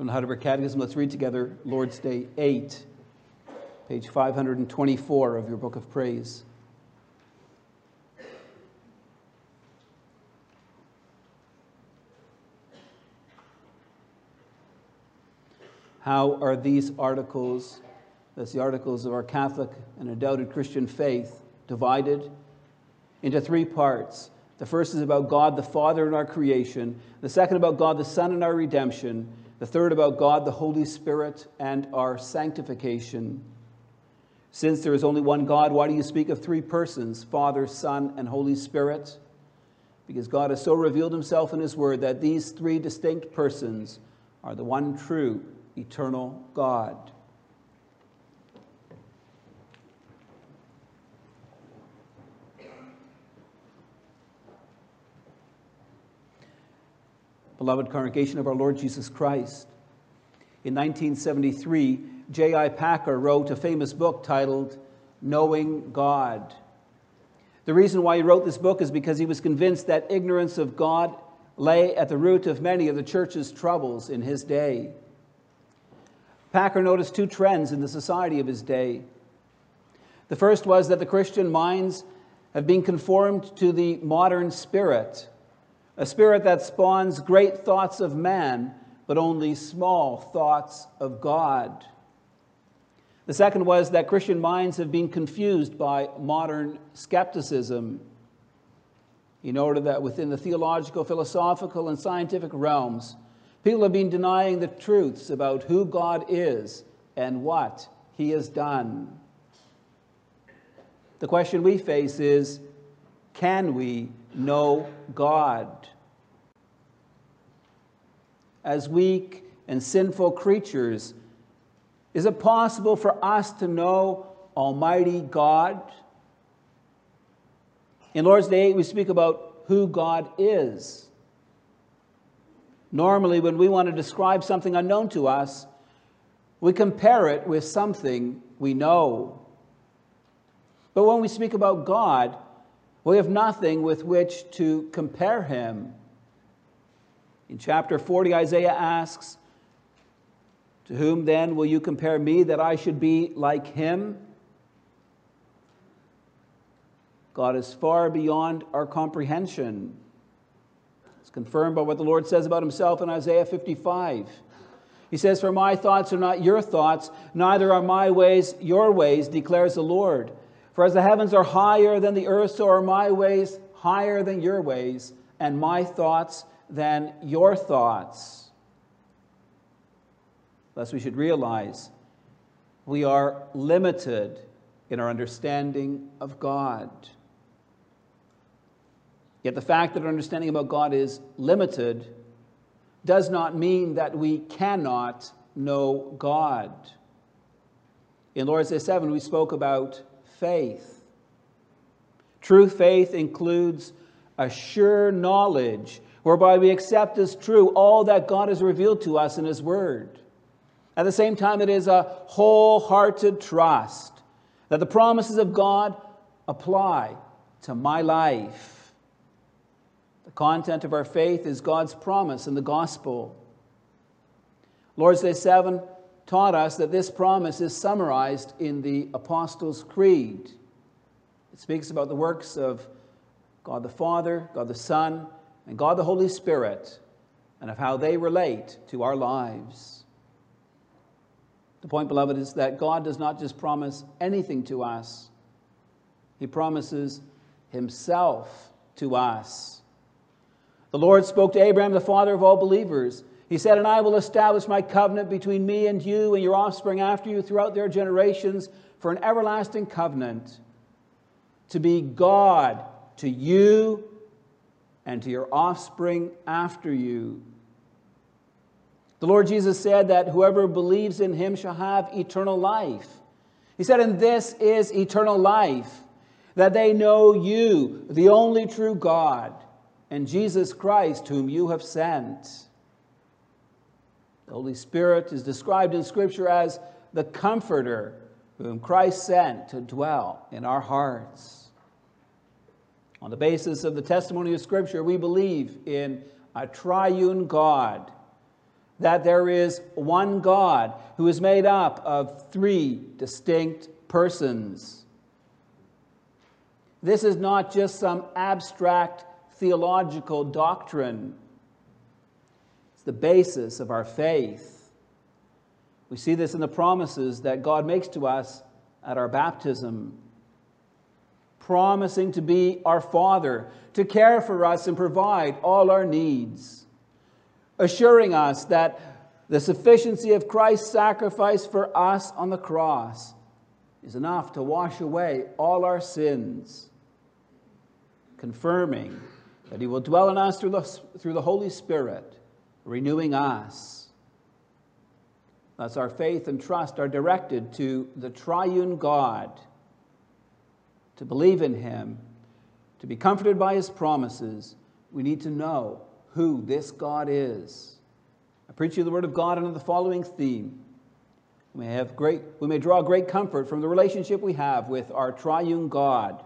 From the Heidelberg Catechism, let's read together Lord's Day 8, page 524 of your Book of Praise. How are these articles, that's the articles of our Catholic and undoubted Christian faith, divided into three parts? The first is about God the Father and our creation, the second about God the Son and our redemption, the third about God, the Holy Spirit, and our sanctification. Since there is only one God, why do you speak of three persons, Father, Son, and Holy Spirit? Because God has so revealed himself in his word that these three distinct persons are the one true, eternal God. Beloved congregation of our Lord Jesus Christ. In 1973, J.I. Packer wrote a famous book titled Knowing God. The reason why he wrote this book is because he was convinced that ignorance of God lay at the root of many of the church's troubles in his day. Packer noticed two trends in the society of his day. The first was that the Christian minds have been conformed to the modern spirit a spirit that spawns great thoughts of man, but only small thoughts of God. The second was that Christian minds have been confused by modern skepticism, in order that within the theological, philosophical, and scientific realms, people have been denying the truths about who God is and what he has done. The question we face is can we know God? as weak and sinful creatures, is it possible for us to know Almighty God? In Lord's Day 8, we speak about who God is. Normally, when we want to describe something unknown to us, we compare it with something we know. But when we speak about God, we have nothing with which to compare him. In chapter 40, Isaiah asks, To whom then will you compare me that I should be like him? God is far beyond our comprehension. It's confirmed by what the Lord says about himself in Isaiah 55. He says, For my thoughts are not your thoughts, neither are my ways your ways, declares the Lord. For as the heavens are higher than the earth, so are my ways higher than your ways, and my thoughts than your thoughts. Thus, we should realize we are limited in our understanding of God. Yet the fact that our understanding about God is limited does not mean that we cannot know God. In Lord's Day 7, we spoke about faith. True faith includes a sure knowledge whereby we accept as true all that God has revealed to us in His Word. At the same time, it is a wholehearted trust that the promises of God apply to my life. The content of our faith is God's promise in the gospel. Lord's Day 7 taught us that this promise is summarized in the Apostles' Creed. It speaks about the works of God the Father, God the Son, and God the Holy Spirit and of how they relate to our lives. The point, beloved, is that God does not just promise anything to us, He promises Himself to us. The Lord spoke to Abraham, the father of all believers. He said, And I will establish my covenant between me and you and your offspring after you throughout their generations for an everlasting covenant to be God to you and to your offspring after you. The Lord Jesus said that whoever believes in him shall have eternal life. He said, And this is eternal life, that they know you, the only true God, and Jesus Christ, whom you have sent. The Holy Spirit is described in Scripture as the Comforter, whom Christ sent to dwell in our hearts. On the basis of the testimony of Scripture, we believe in a triune God, that there is one God who is made up of three distinct persons. This is not just some abstract theological doctrine, it's the basis of our faith. We see this in the promises that God makes to us at our baptism, promising to be our Father, to care for us and provide all our needs, assuring us that the sufficiency of Christ's sacrifice for us on the cross is enough to wash away all our sins, confirming that He will dwell in us through the, through the Holy Spirit, renewing us. Thus, our faith and trust are directed to the triune God, to believe in Him, to be comforted by His promises. We need to know who this God is. I preach you the Word of God under the following theme. We may, have great, we may draw great comfort from the relationship we have with our triune God.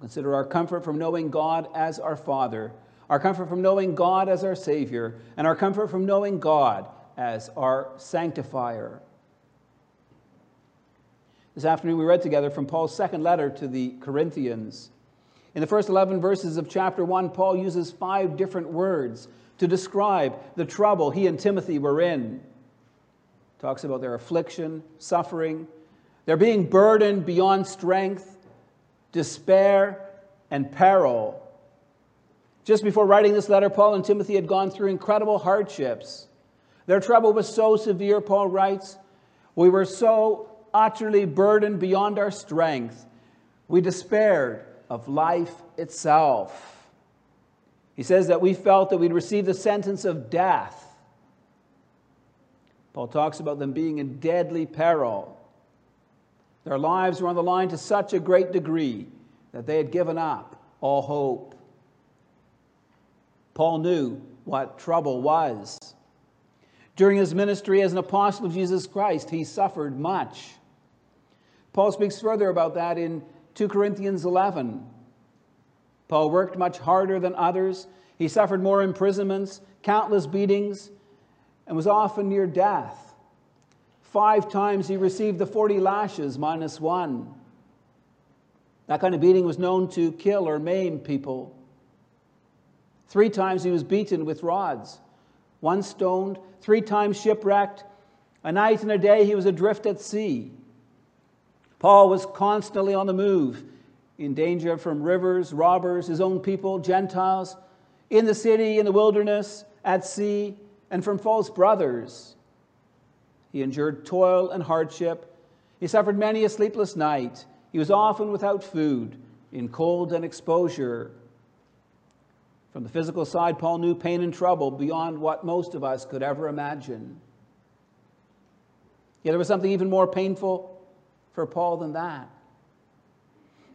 Consider our comfort from knowing God as our Father, our comfort from knowing God as our Savior, and our comfort from knowing God as our Sanctifier. This afternoon, we read together from Paul's second letter to the Corinthians. In the first 11 verses of chapter 1, Paul uses five different words to describe the trouble he and Timothy were in. Talks about their affliction, suffering, their being burdened beyond strength, despair, and peril. Just before writing this letter, Paul and Timothy had gone through incredible hardships. Their trouble was so severe, Paul writes, we were so utterly burdened beyond our strength, we despaired of life itself. He says that we felt that we'd received the sentence of death. Paul talks about them being in deadly peril. Their lives were on the line to such a great degree that they had given up all hope. Paul knew what trouble was. During his ministry as an apostle of Jesus Christ, he suffered much. Paul speaks further about that in 2 Corinthians 11. Paul worked much harder than others. He suffered more imprisonments, countless beatings, and was often near death. Five times he received the 40 lashes minus one. That kind of beating was known to kill or maim people. Three times he was beaten with rods, once stoned, three times shipwrecked. A night and a day he was adrift at sea. Paul was constantly on the move, in danger from rivers, robbers, his own people, Gentiles, in the city, in the wilderness, at sea, and from false brothers. He endured toil and hardship. He suffered many a sleepless night. He was often without food, in cold and exposure. From the physical side, Paul knew pain and trouble beyond what most of us could ever imagine. Yet there was something even more painful for Paul than that.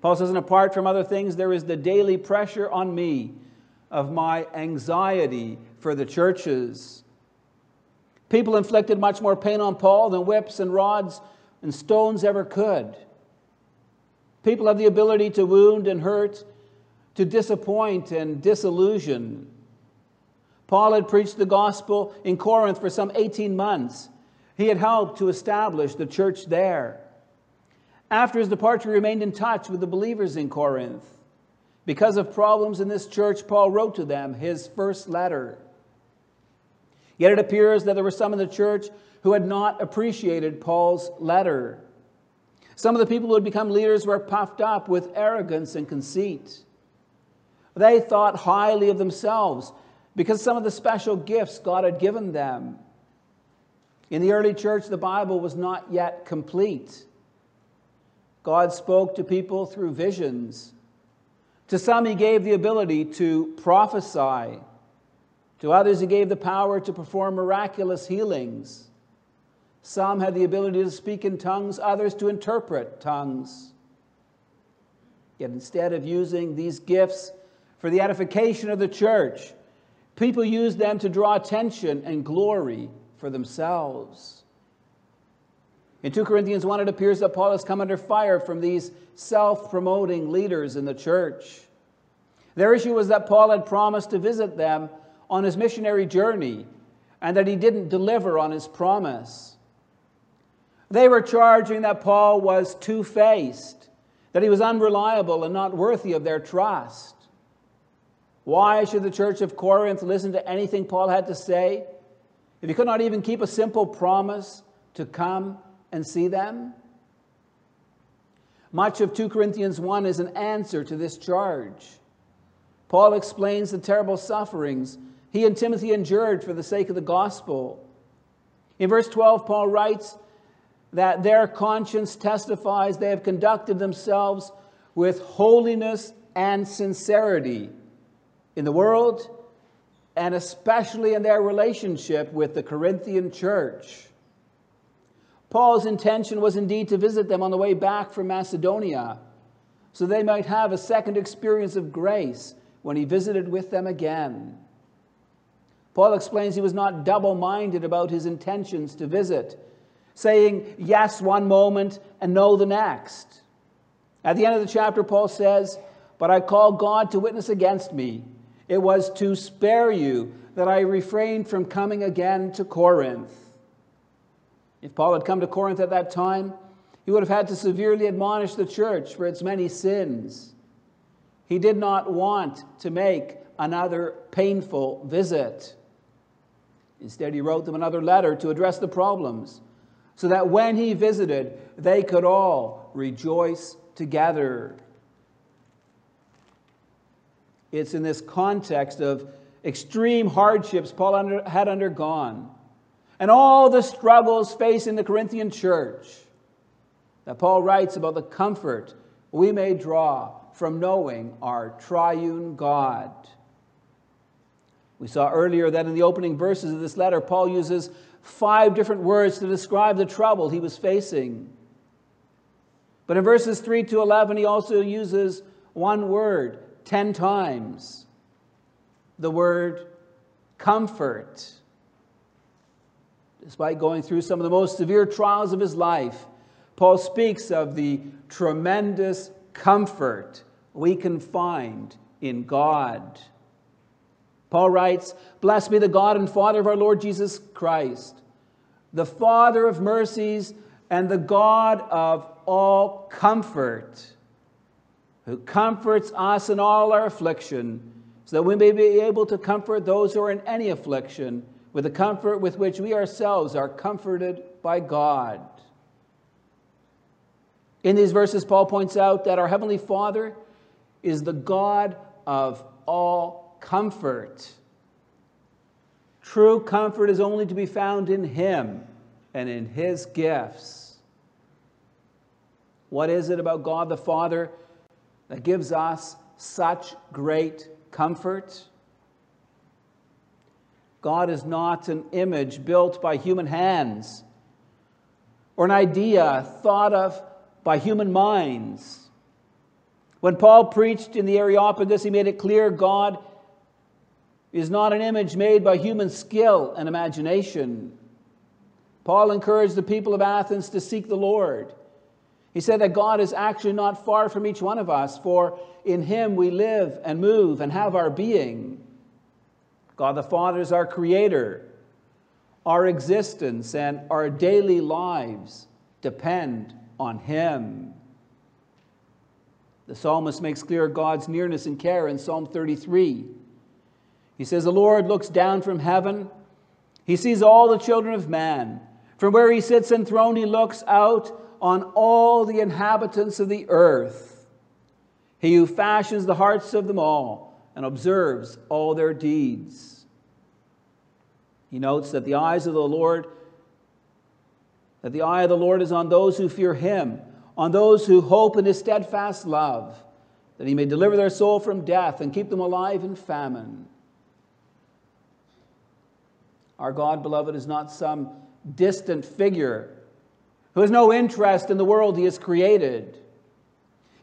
Paul says, and apart from other things, there is the daily pressure on me of my anxiety for the churches. People inflicted much more pain on Paul than whips and rods and stones ever could. People have the ability to wound and hurt, to disappoint and disillusion. Paul had preached the gospel in Corinth for some 18 months. He had helped to establish the church there. After his departure, he remained in touch with the believers in Corinth. Because of problems in this church, Paul wrote to them his first letter. Yet it appears that there were some in the church who had not appreciated Paul's letter. Some of the people who had become leaders were puffed up with arrogance and conceit. They thought highly of themselves because some of the special gifts God had given them. In the early church, the Bible was not yet complete. God spoke to people through visions. To some, He gave the ability to prophesy. To others, He gave the power to perform miraculous healings. Some had the ability to speak in tongues, others to interpret tongues. Yet instead of using these gifts for the edification of the church. People use them to draw attention and glory for themselves. In 2 Corinthians 1, it appears that Paul has come under fire from these self promoting leaders in the church. Their issue was that Paul had promised to visit them on his missionary journey, and that he didn't deliver on his promise. They were charging that Paul was two faced, that he was unreliable and not worthy of their trust. Why should the church of Corinth listen to anything Paul had to say if he could not even keep a simple promise to come and see them? Much of 2 Corinthians 1 is an answer to this charge. Paul explains the terrible sufferings he and Timothy endured for the sake of the gospel. In verse 12, Paul writes that their conscience testifies they have conducted themselves with holiness and sincerity in the world and especially in their relationship with the Corinthian church. Paul's intention was indeed to visit them on the way back from Macedonia so they might have a second experience of grace when he visited with them again. Paul explains he was not double minded about his intentions to visit, saying yes one moment and no the next. At the end of the chapter, Paul says, But I call God to witness against me. It was to spare you that I refrained from coming again to Corinth. If Paul had come to Corinth at that time, he would have had to severely admonish the church for its many sins. He did not want to make another painful visit. Instead, he wrote them another letter to address the problems so that when he visited, they could all rejoice together. It's in this context of extreme hardships Paul under, had undergone and all the struggles facing the Corinthian church that Paul writes about the comfort we may draw from knowing our triune God. We saw earlier that in the opening verses of this letter, Paul uses five different words to describe the trouble he was facing. But in verses 3 to 11, he also uses one word 10 times the word comfort. Despite going through some of the most severe trials of his life, Paul speaks of the tremendous comfort we can find in God. Paul writes, Blessed be the God and Father of our Lord Jesus Christ, the Father of mercies and the God of all comfort, who comforts us in all our affliction, so that we may be able to comfort those who are in any affliction with the comfort with which we ourselves are comforted by God. In these verses, Paul points out that our Heavenly Father is the God of all comfort. True comfort is only to be found in Him and in His gifts. What is it about God the Father that gives us such great comfort? God is not an image built by human hands or an idea thought of by human minds. When Paul preached in the Areopagus, he made it clear God is not an image made by human skill and imagination. Paul encouraged the people of Athens to seek the Lord. He said that God is actually not far from each one of us, for in Him we live and move and have our being. God the Father is our Creator. Our existence and our daily lives depend on Him. The psalmist makes clear God's nearness and care in Psalm 33. He says, The Lord looks down from heaven. He sees all the children of man. From where he sits enthroned, he looks out on all the inhabitants of the earth. He who fashions the hearts of them all and observes all their deeds. He notes that the eyes of the Lord, that the eye of the Lord is on those who fear him, on those who hope in his steadfast love, that he may deliver their soul from death and keep them alive in famine. Our God, beloved, is not some distant figure who has no interest in the world he has created.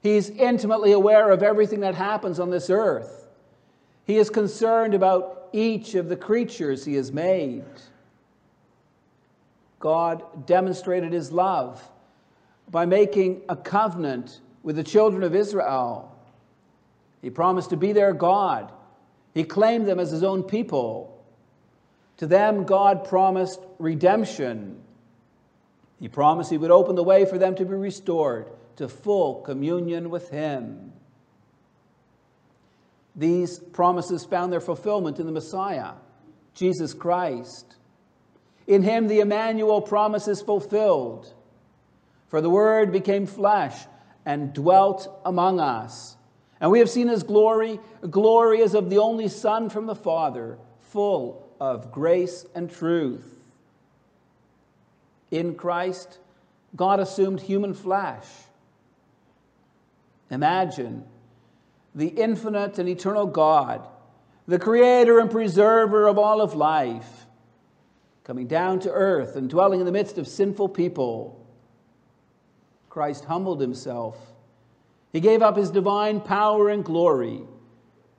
He's intimately aware of everything that happens on this earth. He is concerned about each of the creatures he has made. God demonstrated his love by making a covenant with the children of Israel. He promised to be their God. He claimed them as his own people. To them, God promised redemption. He promised He would open the way for them to be restored to full communion with Him. These promises found their fulfillment in the Messiah, Jesus Christ. In Him, the Emmanuel promise is fulfilled. For the Word became flesh and dwelt among us. And we have seen His glory, glory as of the only Son from the Father, full of grace and truth. In Christ, God assumed human flesh. Imagine the infinite and eternal God, the creator and preserver of all of life, coming down to earth and dwelling in the midst of sinful people. Christ humbled himself. He gave up his divine power and glory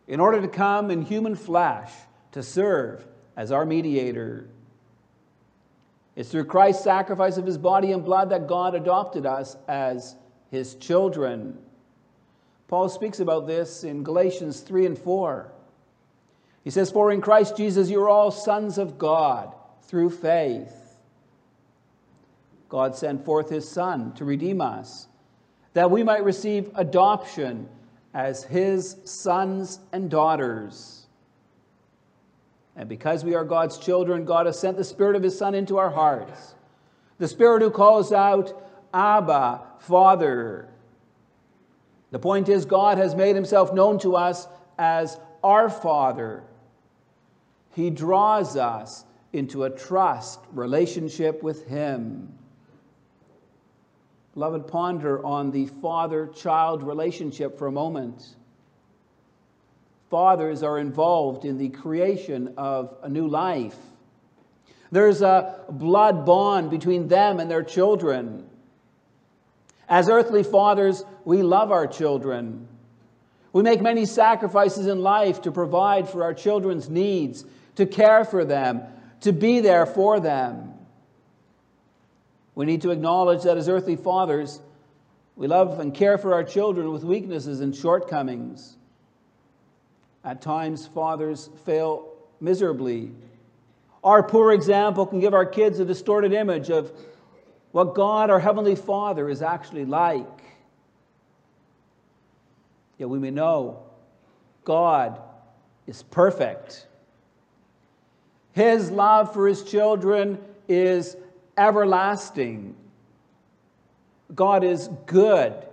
in order to come in human flesh to serve as our mediator. It's through Christ's sacrifice of his body and blood that God adopted us as his children. Paul speaks about this in Galatians 3 and 4. He says, For in Christ Jesus you are all sons of God through faith. God sent forth his Son to redeem us, that we might receive adoption as his sons and daughters. And because we are God's children, God has sent the Spirit of His Son into our hearts. The Spirit who calls out, Abba, Father. The point is, God has made Himself known to us as our Father. He draws us into a trust relationship with Him. Beloved, ponder on the father child relationship for a moment fathers are involved in the creation of a new life. There's a blood bond between them and their children. As earthly fathers, we love our children. We make many sacrifices in life to provide for our children's needs, to care for them, to be there for them. We need to acknowledge that as earthly fathers, we love and care for our children with weaknesses and shortcomings. At times, fathers fail miserably. Our poor example can give our kids a distorted image of what God, our Heavenly Father, is actually like. Yet we may know God is perfect. His love for His children is everlasting. God is good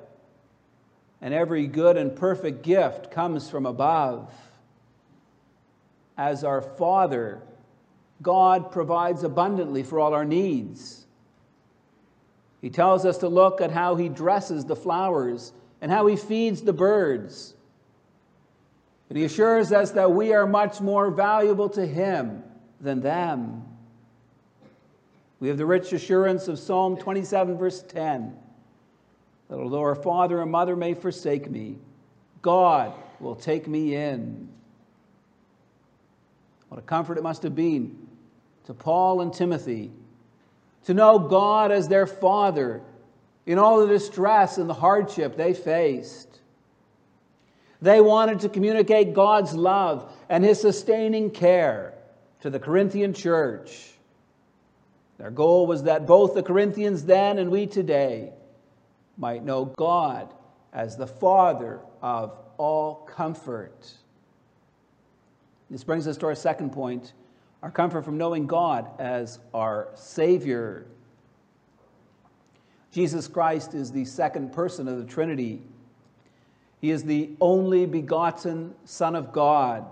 and every good and perfect gift comes from above. As our Father, God provides abundantly for all our needs. He tells us to look at how He dresses the flowers and how He feeds the birds. And He assures us that we are much more valuable to Him than them. We have the rich assurance of Psalm 27, verse 10 that although our father and mother may forsake me, God will take me in. What a comfort it must have been to Paul and Timothy to know God as their father in all the distress and the hardship they faced. They wanted to communicate God's love and his sustaining care to the Corinthian church. Their goal was that both the Corinthians then and we today might know God as the Father of all comfort. This brings us to our second point our comfort from knowing God as our Savior. Jesus Christ is the second person of the Trinity. He is the only begotten Son of God.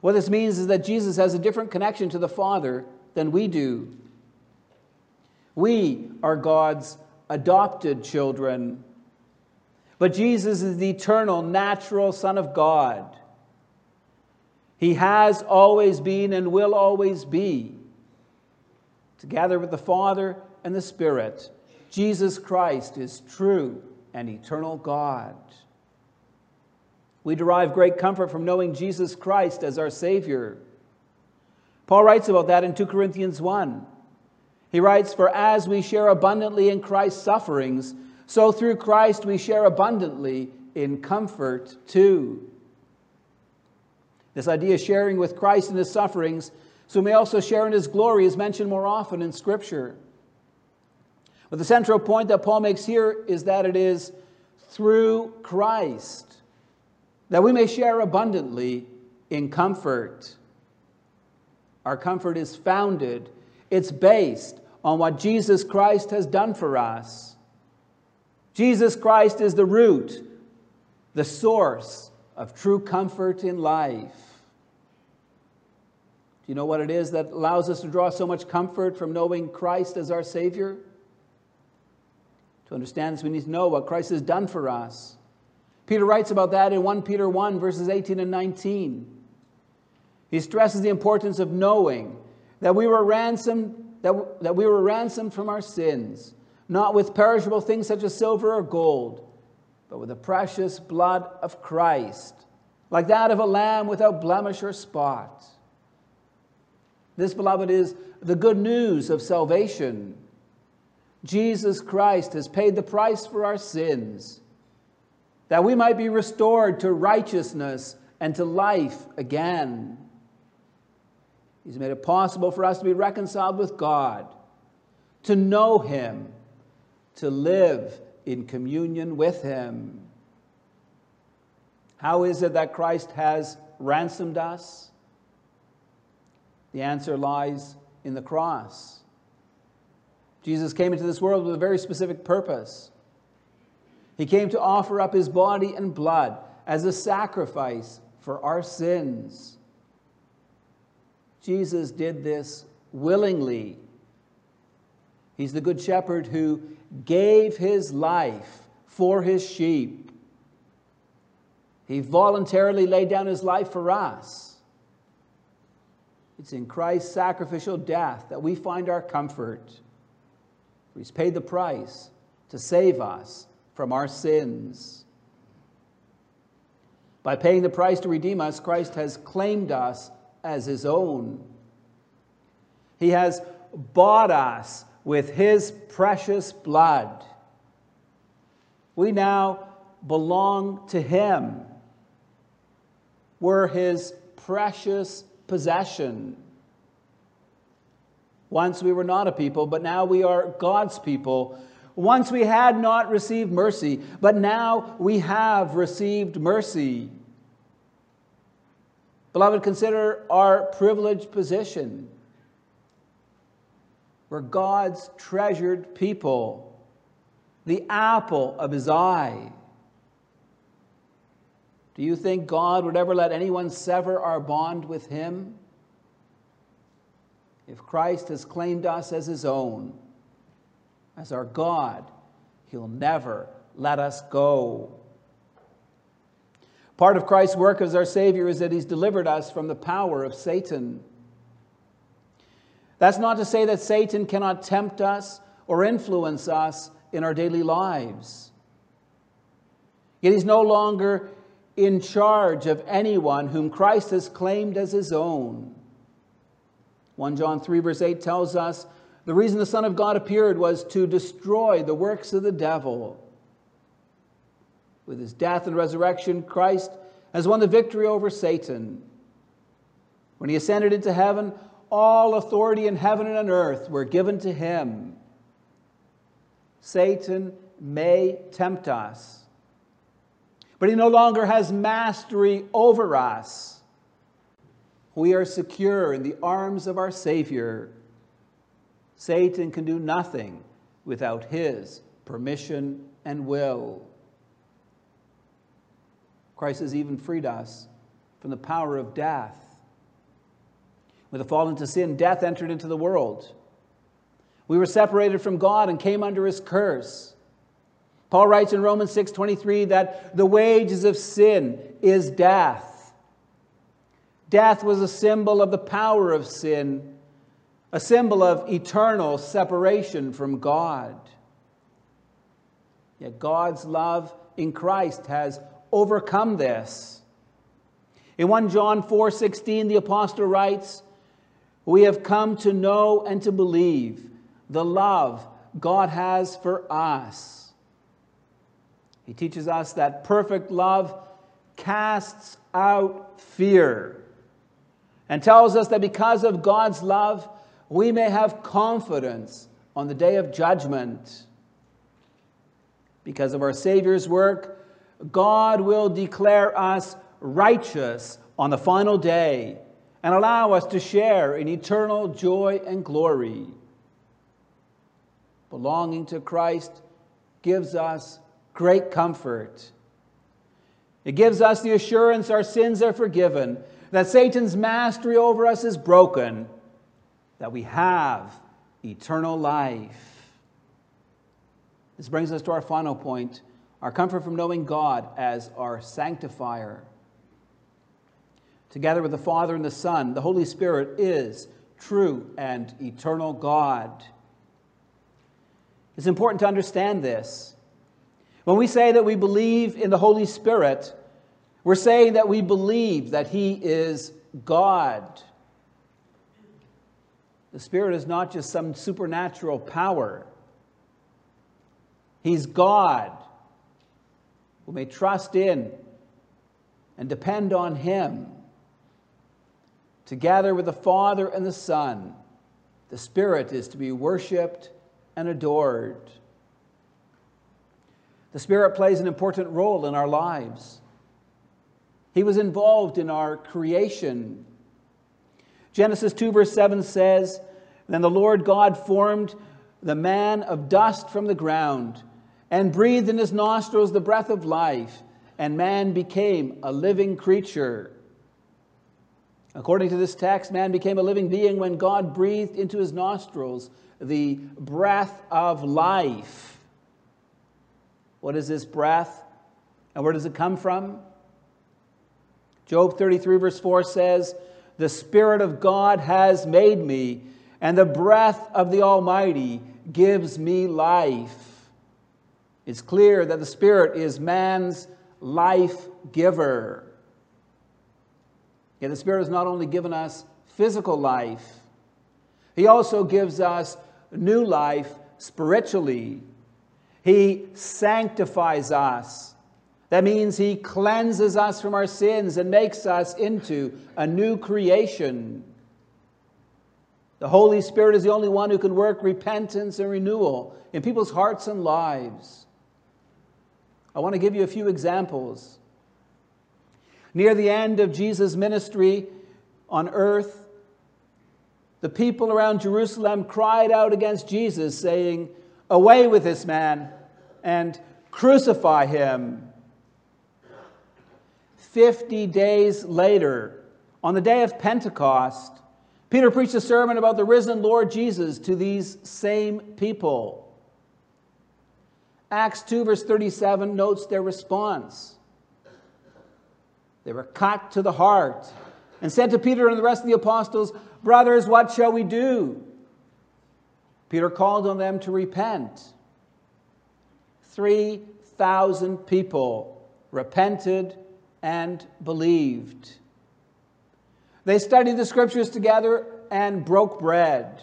What this means is that Jesus has a different connection to the Father than we do. We are God's adopted children. But Jesus is the eternal, natural Son of God. He has always been and will always be. Together with the Father and the Spirit, Jesus Christ is true and eternal God. We derive great comfort from knowing Jesus Christ as our Savior. Paul writes about that in 2 Corinthians 1. He writes, For as we share abundantly in Christ's sufferings, so through Christ we share abundantly in comfort too. This idea of sharing with Christ in his sufferings so we may also share in his glory, is mentioned more often in Scripture. But the central point that Paul makes here is that it is through Christ that we may share abundantly in comfort. Our comfort is founded, it's based on what Jesus Christ has done for us. Jesus Christ is the root, the source of true comfort in life. Do you know what it is that allows us to draw so much comfort from knowing Christ as our Savior? To understand this, we need to know what Christ has done for us. Peter writes about that in 1 Peter 1, verses 18 and 19. He stresses the importance of knowing that we were ransomed, that, that we were ransomed from our sins, not with perishable things such as silver or gold, but with the precious blood of Christ, like that of a lamb without blemish or spot. This, beloved, is the good news of salvation. Jesus Christ has paid the price for our sins, that we might be restored to righteousness and to life again. He's made it possible for us to be reconciled with God, to know Him, to live in communion with Him. How is it that Christ has ransomed us? The answer lies in the cross. Jesus came into this world with a very specific purpose. He came to offer up his body and blood as a sacrifice for our sins. Jesus did this willingly. He's the good shepherd who gave his life for his sheep. He voluntarily laid down his life for us. It's in Christ's sacrificial death that we find our comfort. He's paid the price to save us from our sins. By paying the price to redeem us, Christ has claimed us as his own. He has bought us with his precious blood. We now belong to him. We're his precious possession. Once we were not a people, but now we are God's people. Once we had not received mercy, but now we have received mercy. Beloved, consider our privileged position. We're God's treasured people, the apple of his eye. Do you think God would ever let anyone sever our bond with Him? If Christ has claimed us as His own, as our God, He'll never let us go. Part of Christ's work as our Savior is that He's delivered us from the power of Satan. That's not to say that Satan cannot tempt us or influence us in our daily lives. Yet He's no longer in charge of anyone whom Christ has claimed as his own. 1 John 3, verse 8 tells us the reason the Son of God appeared was to destroy the works of the devil. With his death and resurrection, Christ has won the victory over Satan. When he ascended into heaven, all authority in heaven and on earth were given to him. Satan may tempt us but he no longer has mastery over us. We are secure in the arms of our Savior. Satan can do nothing without his permission and will. Christ has even freed us from the power of death. With the fall into sin, death entered into the world. We were separated from God and came under his curse. Paul writes in Romans 6:23 that the wages of sin is death. Death was a symbol of the power of sin, a symbol of eternal separation from God. Yet God's love in Christ has overcome this. In 1 John 4:16 the apostle writes, "We have come to know and to believe the love God has for us." He teaches us that perfect love casts out fear. and tells us that because of God's love, we may have confidence on the day of judgment. Because of our Savior's work, God will declare us righteous on the final day and allow us to share in eternal joy and glory. Belonging to Christ gives us great comfort. It gives us the assurance our sins are forgiven, that Satan's mastery over us is broken, that we have eternal life. This brings us to our final point our comfort from knowing God as our sanctifier. Together with the Father and the Son, the Holy Spirit is true and eternal God. It's important to understand this. When we say that we believe in the Holy Spirit, we're saying that we believe that He is God. The Spirit is not just some supernatural power, He's God who may trust in and depend on Him. Together with the Father and the Son, the Spirit is to be worshiped and adored. The Spirit plays an important role in our lives. He was involved in our creation. Genesis 2, verse 7 says, Then the Lord God formed the man of dust from the ground and breathed in his nostrils the breath of life, and man became a living creature. According to this text, man became a living being when God breathed into his nostrils the breath of life. What is this breath? And where does it come from? Job 33, verse 4 says, The Spirit of God has made me, and the breath of the Almighty gives me life. It's clear that the Spirit is man's life giver. Yet the Spirit has not only given us physical life, He also gives us new life spiritually. He sanctifies us. That means He cleanses us from our sins and makes us into a new creation. The Holy Spirit is the only one who can work repentance and renewal in people's hearts and lives. I want to give you a few examples. Near the end of Jesus' ministry on earth, the people around Jerusalem cried out against Jesus, saying, Away with this man and crucify him. Fifty days later, on the day of Pentecost, Peter preached a sermon about the risen Lord Jesus to these same people. Acts 2, verse 37 notes their response. They were cut to the heart and said to Peter and the rest of the apostles, Brothers, what shall we do? Peter called on them to repent. 3,000 people repented and believed. They studied the scriptures together and broke bread.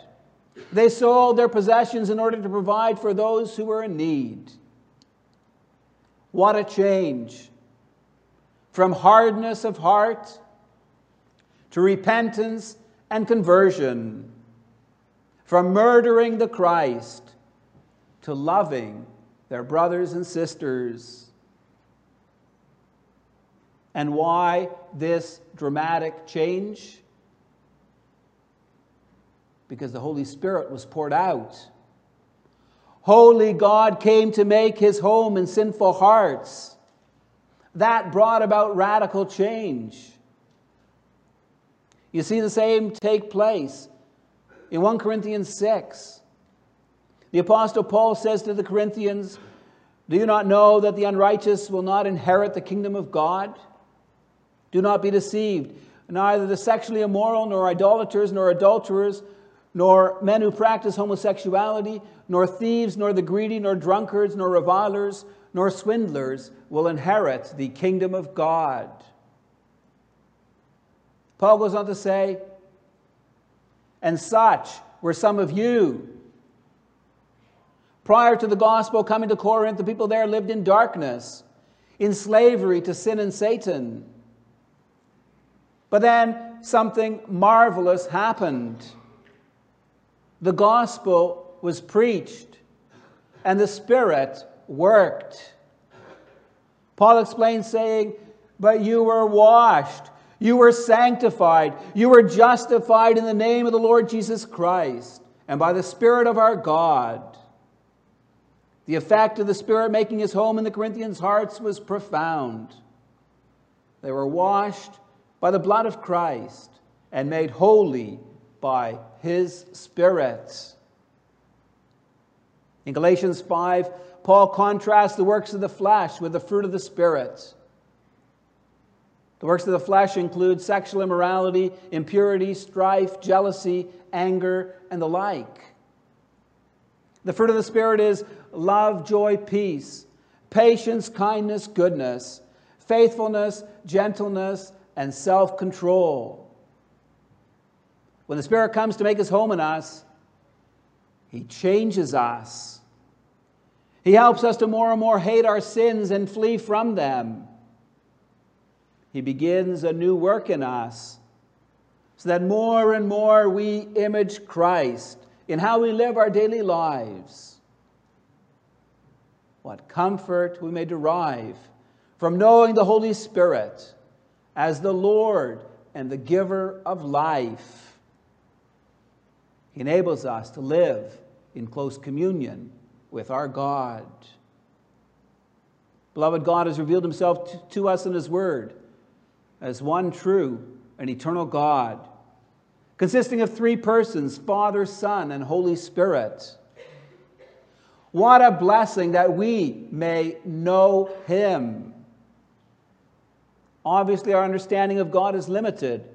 They sold their possessions in order to provide for those who were in need. What a change! from hardness of heart to repentance and conversion, from murdering the Christ to loving their brothers and sisters. And why this dramatic change? Because the Holy Spirit was poured out. Holy God came to make his home in sinful hearts that brought about radical change. You see the same take place in 1 Corinthians 6. The Apostle Paul says to the Corinthians, Do you not know that the unrighteous will not inherit the kingdom of God? Do not be deceived. Neither the sexually immoral, nor idolaters, nor adulterers, nor men who practice homosexuality, nor thieves, nor the greedy, nor drunkards, nor revilers, nor swindlers will inherit the kingdom of God. Paul goes on to say, and such were some of you. Prior to the gospel coming to Corinth, the people there lived in darkness, in slavery to sin and Satan. But then something marvelous happened. The gospel was preached, and the Spirit worked. Paul explains, saying, But you were washed, you were sanctified, you were justified in the name of the Lord Jesus Christ, and by the Spirit of our God. The effect of the Spirit making his home in the Corinthians' hearts was profound. They were washed by the blood of Christ and made holy by his Spirit. In Galatians 5, Paul contrasts the works of the flesh with the fruit of the Spirit. The works of the flesh include sexual immorality, impurity, strife, jealousy, anger, and the like. The fruit of the Spirit is love, joy, peace, patience, kindness, goodness, faithfulness, gentleness, and self control. When the Spirit comes to make his home in us, he changes us. He helps us to more and more hate our sins and flee from them. He begins a new work in us so that more and more we image Christ in how we live our daily lives. What comfort we may derive from knowing the Holy Spirit as the Lord and the giver of life. He enables us to live in close communion with our God. Beloved, God has revealed himself to us in his word as one true and eternal God, consisting of three persons Father, Son, and Holy Spirit. What a blessing that we may know him Obviously, our understanding of God is limited.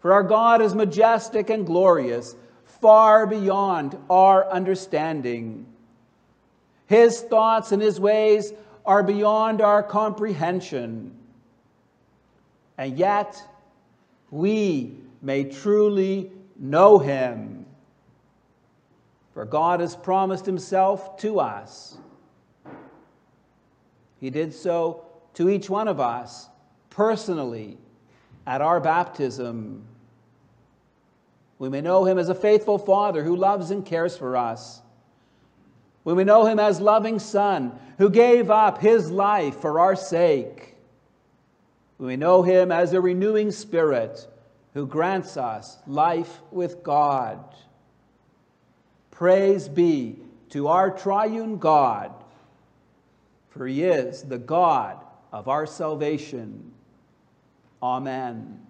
For our God is majestic and glorious, far beyond our understanding. His thoughts and his ways are beyond our comprehension. And yet, we may truly know him. For God has promised himself to us. He did so to each one of us personally at our baptism. We may know him as a faithful father who loves and cares for us. We may know him as loving son who gave up his life for our sake. We may know him as a renewing spirit who grants us life with God. Praise be to our triune God, for he is the God of our salvation. Amen.